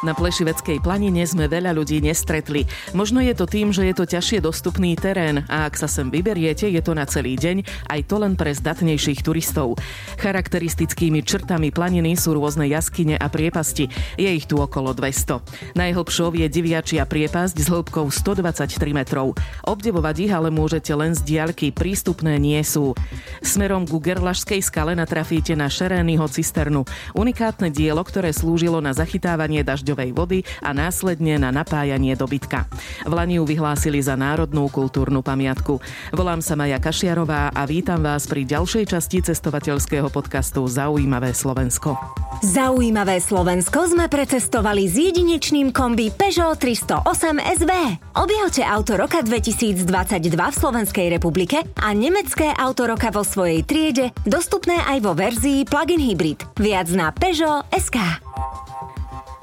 Na Plešiveckej planine sme veľa ľudí nestretli. Možno je to tým, že je to ťažšie dostupný terén a ak sa sem vyberiete, je to na celý deň, aj to len pre zdatnejších turistov. Charakteristickými črtami planiny sú rôzne jaskyne a priepasti. Je ich tu okolo 200. Najhlbšou je diviačia priepasť s hĺbkou 123 metrov. Obdivovať ich ale môžete len z diaľky, prístupné nie sú. Smerom ku Gerlašskej skale natrafíte na Šerényho cisternu. Unikátne dielo, ktoré slúžilo na zachytávanie dažďov dažďovej vody a následne na napájanie dobytka. V Lani ju vyhlásili za národnú kultúrnu pamiatku. Volám sa Maja Kašiarová a vítam vás pri ďalšej časti cestovateľského podcastu Zaujímavé Slovensko. Zaujímavé Slovensko sme precestovali s jedinečným kombi Peugeot 308 SV. Objavte auto roka 2022 v Slovenskej republike a nemecké auto roka vo svojej triede, dostupné aj vo verzii plug-in hybrid. Viac na Peugeot.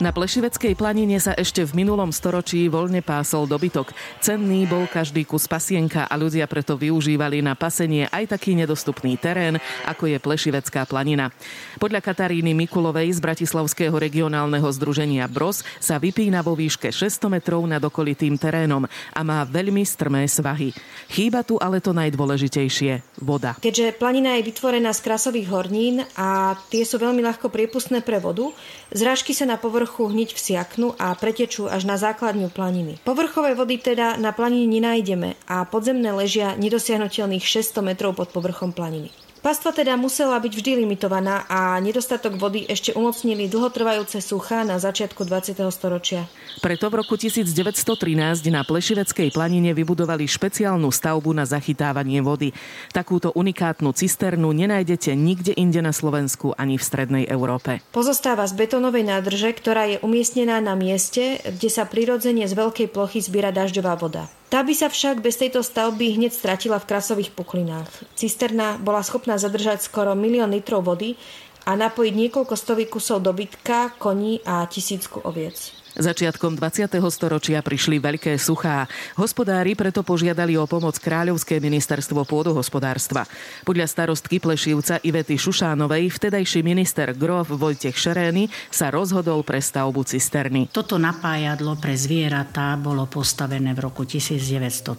Na Plešiveckej planine sa ešte v minulom storočí voľne pásol dobytok. Cenný bol každý kus pasienka a ľudia preto využívali na pasenie aj taký nedostupný terén, ako je Plešivecká planina. Podľa Kataríny Mikulovej z Bratislavského regionálneho združenia BROS sa vypína vo výške 600 metrov nad okolitým terénom a má veľmi strmé svahy. Chýba tu ale to najdôležitejšie – voda. Keďže planina je vytvorená z krasových hornín a tie sú veľmi ľahko priepustné pre vodu, zrážky sa na povrchu povrchu hneď vsiaknú a pretečú až na základňu planiny. Povrchové vody teda na planine nenájdeme a podzemné ležia nedosiahnutelných 600 metrov pod povrchom planiny. Pastva teda musela byť vždy limitovaná a nedostatok vody ešte umocnili dlhotrvajúce suchá na začiatku 20. storočia. Preto v roku 1913 na Plešiveckej planine vybudovali špeciálnu stavbu na zachytávanie vody. Takúto unikátnu cisternu nenájdete nikde inde na Slovensku ani v strednej Európe. Pozostáva z betónovej nádrže, ktorá je umiestnená na mieste, kde sa prirodzene z veľkej plochy zbiera dažďová voda. Tá by sa však bez tejto stavby hneď stratila v krasových puklinách. Cisterna bola schopná zadržať skoro milión litrov vody a napojiť niekoľko stových kusov dobytka, koní a tisícku oviec. Začiatkom 20. storočia prišli veľké suchá. Hospodári preto požiadali o pomoc Kráľovské ministerstvo pôdohospodárstva. Podľa starostky Plešivca Ivety Šušánovej vtedajší minister Grof Vojtech Šerény sa rozhodol pre stavbu cisterny. Toto napájadlo pre zvieratá bolo postavené v roku 1913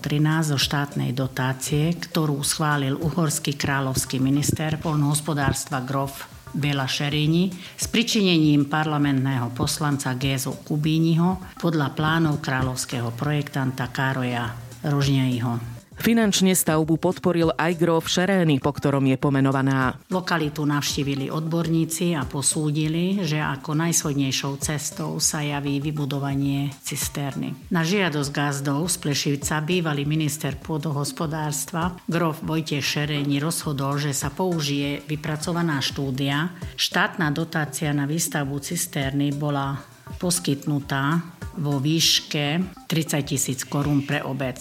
zo štátnej dotácie, ktorú schválil uhorský kráľovský minister poľnohospodárstva Grof Bela Šerini s pričinením parlamentného poslanca Gézo Kubíniho podľa plánov kráľovského projektanta Károja Rožňajho. Finančne stavbu podporil aj grof Šerény, po ktorom je pomenovaná. Lokalitu navštívili odborníci a posúdili, že ako najschodnejšou cestou sa javí vybudovanie cisterny. Na žiadosť gazdov z Plešivca bývalý minister pôdohospodárstva grof Vojtech Šeréni rozhodol, že sa použije vypracovaná štúdia. Štátna dotácia na výstavbu cisterny bola poskytnutá vo výške 30 tisíc korún pre obec.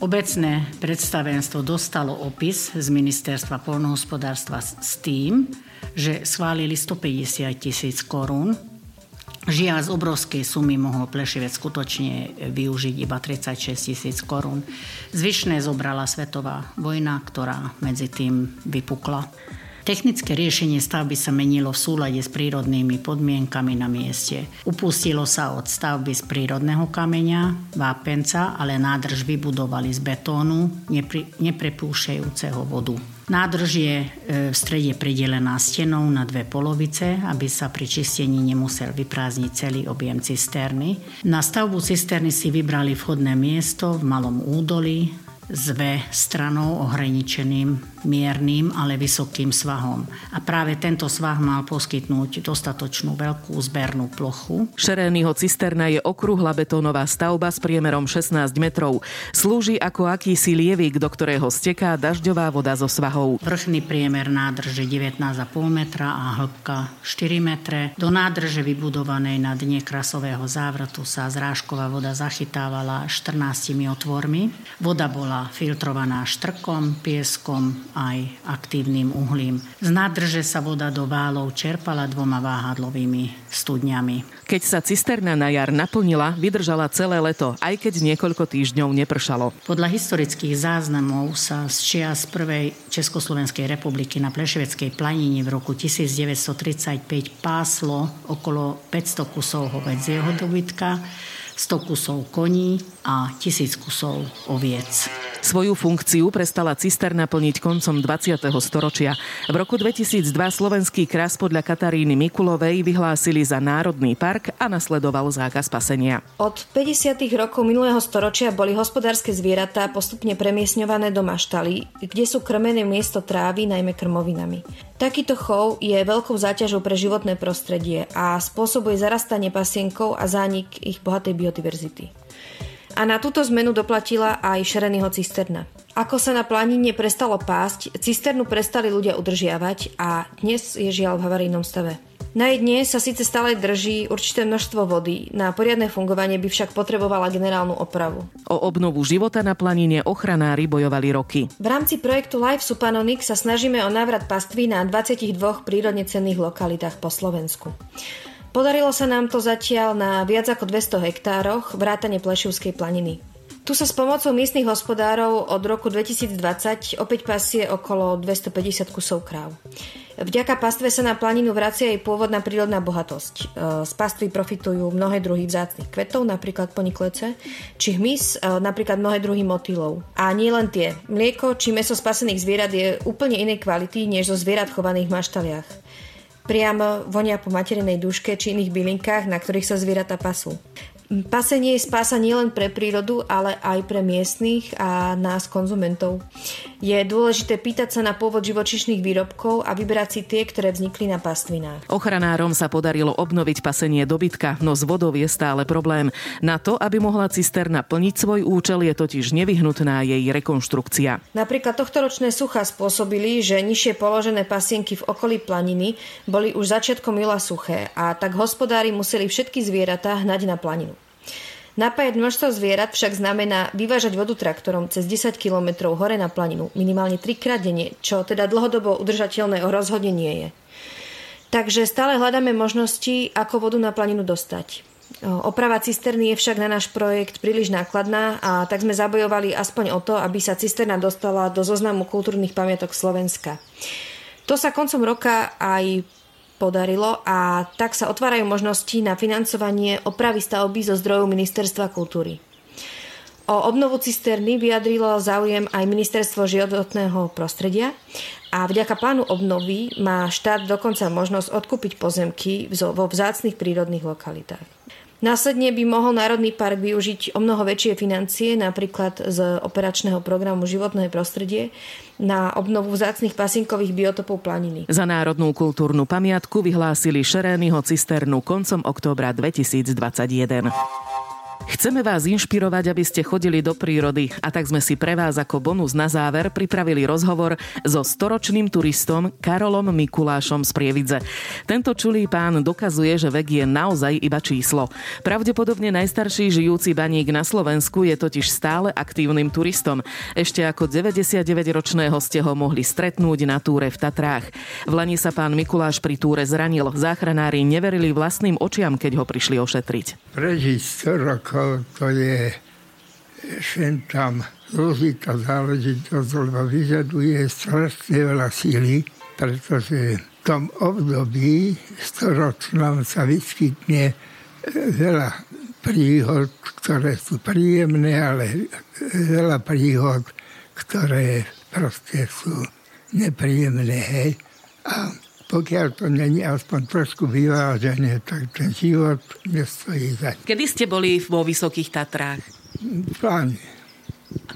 Obecné predstavenstvo dostalo opis z ministerstva polnohospodárstva s tým, že schválili 150 tisíc korún. Žiaľ, z obrovskej sumy mohol Plešivec skutočne využiť iba 36 tisíc korún. Zvyšné zobrala svetová vojna, ktorá medzi tým vypukla. Technické riešenie stavby sa menilo v súlade s prírodnými podmienkami na mieste. Upustilo sa od stavby z prírodného kameňa, vápenca, ale nádrž vybudovali z betónu, nepri, neprepúšajúceho vodu. Nádrž je e, v strede pridelená stenou na dve polovice, aby sa pri čistení nemusel vyprázdniť celý objem cisterny. Na stavbu cisterny si vybrali vchodné miesto v malom údolí s V stranou ohraničeným miernym, ale vysokým svahom. A práve tento svah mal poskytnúť dostatočnú veľkú zbernú plochu. Šerénnyho cisterna je okrúhla betónová stavba s priemerom 16 metrov. Slúži ako akýsi lievik, do ktorého steká dažďová voda zo svahov. Vrchný priemer nádrže 19,5 metra a hĺbka 4 metre. Do nádrže vybudovanej na dne krasového závratu sa zrážková voda zachytávala 14 otvormi. Voda bola filtrovaná štrkom, pieskom, aj aktívnym uhlím. Z nádrže sa voda do válov čerpala dvoma váhadlovými studňami. Keď sa cisterna na jar naplnila, vydržala celé leto, aj keď niekoľko týždňov nepršalo. Podľa historických záznamov sa z čias prvej Československej republiky na Pleševeckej planine v roku 1935 páslo okolo 500 kusov hovedzieho dobytka, 100 kusov koní a 1000 kusov oviec. Svoju funkciu prestala cisterna plniť koncom 20. storočia. V roku 2002 slovenský kras podľa Kataríny Mikulovej vyhlásili za národný park a nasledoval zákaz pasenia. Od 50. rokov minulého storočia boli hospodárske zvieratá postupne premiesňované do maštaly, kde sú krmené miesto trávy, najmä krmovinami. Takýto chov je veľkou záťažou pre životné prostredie a spôsobuje zarastanie pasienkov a zánik ich bohatej biodiverzity. A na túto zmenu doplatila aj Šerenyho cisterna. Ako sa na planine prestalo pásť, cisternu prestali ľudia udržiavať a dnes je žiaľ v havarijnom stave. Na jedne sa síce stále drží určité množstvo vody, na poriadne fungovanie by však potrebovala generálnu opravu. O obnovu života na planine ochranári bojovali roky. V rámci projektu Life Supanonic sa snažíme o návrat paství na 22 prírodne cenných lokalitách po Slovensku. Podarilo sa nám to zatiaľ na viac ako 200 hektároch vrátane Plešivskej planiny. Tu sa s pomocou miestnych hospodárov od roku 2020 opäť pasie okolo 250 kusov kráv. Vďaka pastve sa na planinu vracia aj pôvodná prírodná bohatosť. E, z pastvy profitujú mnohé druhy vzácnych kvetov, napríklad poniklece, či hmyz, e, napríklad mnohé druhy motýlov. A nie len tie. Mlieko či meso spasených zvierat je úplne inej kvality, než zo zvierat chovaných v maštaliach priamo vonia po materinej duške či iných bylinkách, na ktorých sa zvieratá pasú. Pasenie je spása nielen pre prírodu, ale aj pre miestnych a nás konzumentov. Je dôležité pýtať sa na pôvod živočišných výrobkov a vyberať si tie, ktoré vznikli na pastvinách. Ochranárom sa podarilo obnoviť pasenie dobytka, no s vodou je stále problém. Na to, aby mohla cisterna plniť svoj účel, je totiž nevyhnutná jej rekonštrukcia. Napríklad tohtoročné sucha spôsobili, že nižšie položené pasienky v okolí planiny boli už začiatkom júla suché a tak hospodári museli všetky zvieratá hnať na planinu. Napájať množstvo zvierat však znamená vyvážať vodu traktorom cez 10 km hore na planinu minimálne 3 krát denne, čo teda dlhodobo udržateľné rozhodne nie je. Takže stále hľadáme možnosti, ako vodu na planinu dostať. Oprava cisterny je však na náš projekt príliš nákladná a tak sme zabojovali aspoň o to, aby sa cisterna dostala do zoznamu kultúrnych pamiatok Slovenska. To sa koncom roka aj podarilo a tak sa otvárajú možnosti na financovanie opravy stavby zo zdrojov Ministerstva kultúry. O obnovu cisterny vyjadrilo záujem aj Ministerstvo životného prostredia a vďaka plánu obnovy má štát dokonca možnosť odkúpiť pozemky vo vzácnych prírodných lokalitách. Následne by mohol Národný park využiť o mnoho väčšie financie, napríklad z operačného programu Životné prostredie, na obnovu vzácných pasinkových biotopov planiny. Za národnú kultúrnu pamiatku vyhlásili Šerényho cisternu koncom októbra 2021. Chceme vás inšpirovať, aby ste chodili do prírody a tak sme si pre vás ako bonus na záver pripravili rozhovor so storočným turistom Karolom Mikulášom z Prievidze. Tento čulý pán dokazuje, že vek je naozaj iba číslo. Pravdepodobne najstarší žijúci baník na Slovensku je totiž stále aktívnym turistom. Ešte ako 99-ročného ste ho mohli stretnúť na túre v Tatrách. V Lani sa pán Mikuláš pri túre zranil. Záchranári neverili vlastným očiam, keď ho prišli ošetriť. Prežiť 100 rokov ako to je sem tam zložitá záležitosť, lebo vyžaduje strašne veľa síly, pretože v tom období storočnom sa vyskytne veľa príhod, ktoré sú príjemné, ale veľa príhod, ktoré proste sú nepríjemné. Hej. A pokiaľ to není aspoň trošku vyvážené, tak ten život nestojí za Kedy ste boli vo Vysokých Tatrách? Pláne.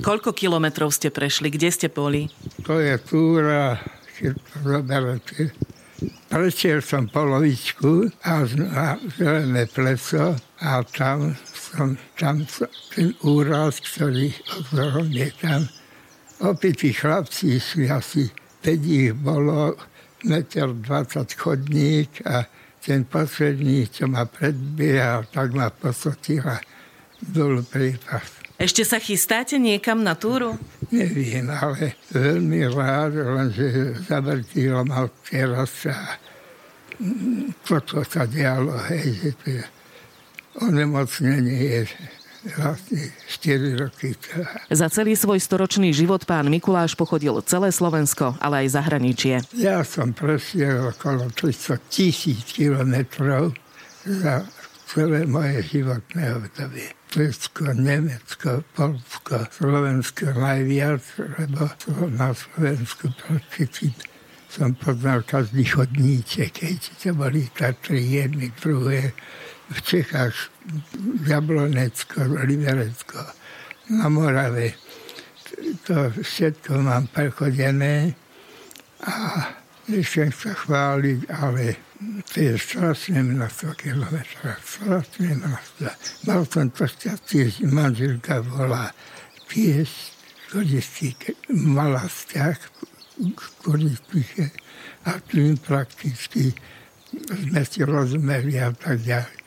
Koľko kilometrov ste prešli? Kde ste boli? To je túra, keď to zoberete. Prešiel som polovičku na zelené pleso a tam som, tam som, ten úraz, ktorý ozorom je tam. Opití chlapci išli asi 5 ich bolo, meter 20 chodník a ten posledný, čo ma predbiehal, tak ma posotila dolu prípas. Ešte sa chystáte niekam na túru? neviem, ale veľmi rád, lenže zavrtilo ma teraz sa toto sa dialo, hej, že to je onemocnenie je vlastne 4 roky. Za celý svoj storočný život pán Mikuláš pochodil celé Slovensko, ale aj zahraničie. Ja som prešiel okolo 300 tisíc kilometrov za celé moje životné obdobie. Česko, Nemecko, Polsko, Slovensko najviac, lebo na Slovensku prakticky som poznal každý chodníček, keď to boli Tatry jedny, druhé, v Čechách Jablonecko, Liberecko, na Morave. To všetko mám prechodené a nechcem sa chváliť, ale to je strašné množstvo kilometrov, strašné množstvo. Mal som to šťastie, že manželka bola tiež turistické, mala vzťah k turistike a tým prakticky sme si rozumeli a tak ďalej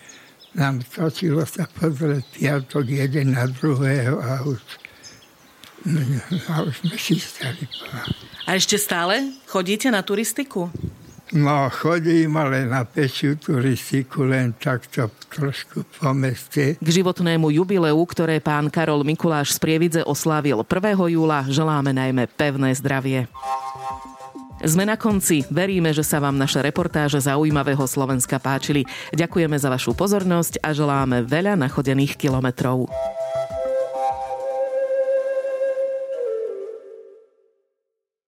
nám stačilo sa pozrieť piatok jeden na druhého a už, a už sme chystali. A ešte stále chodíte na turistiku? No, chodím ale na pešiu turistiku len takto trošku po meste. K životnému jubileu, ktoré pán Karol Mikuláš z Prievidze oslávil 1. júla, želáme najmä pevné zdravie. Sme na konci. Veríme, že sa vám naše reportáže zaujímavého Slovenska páčili. Ďakujeme za vašu pozornosť a želáme veľa nachodených kilometrov.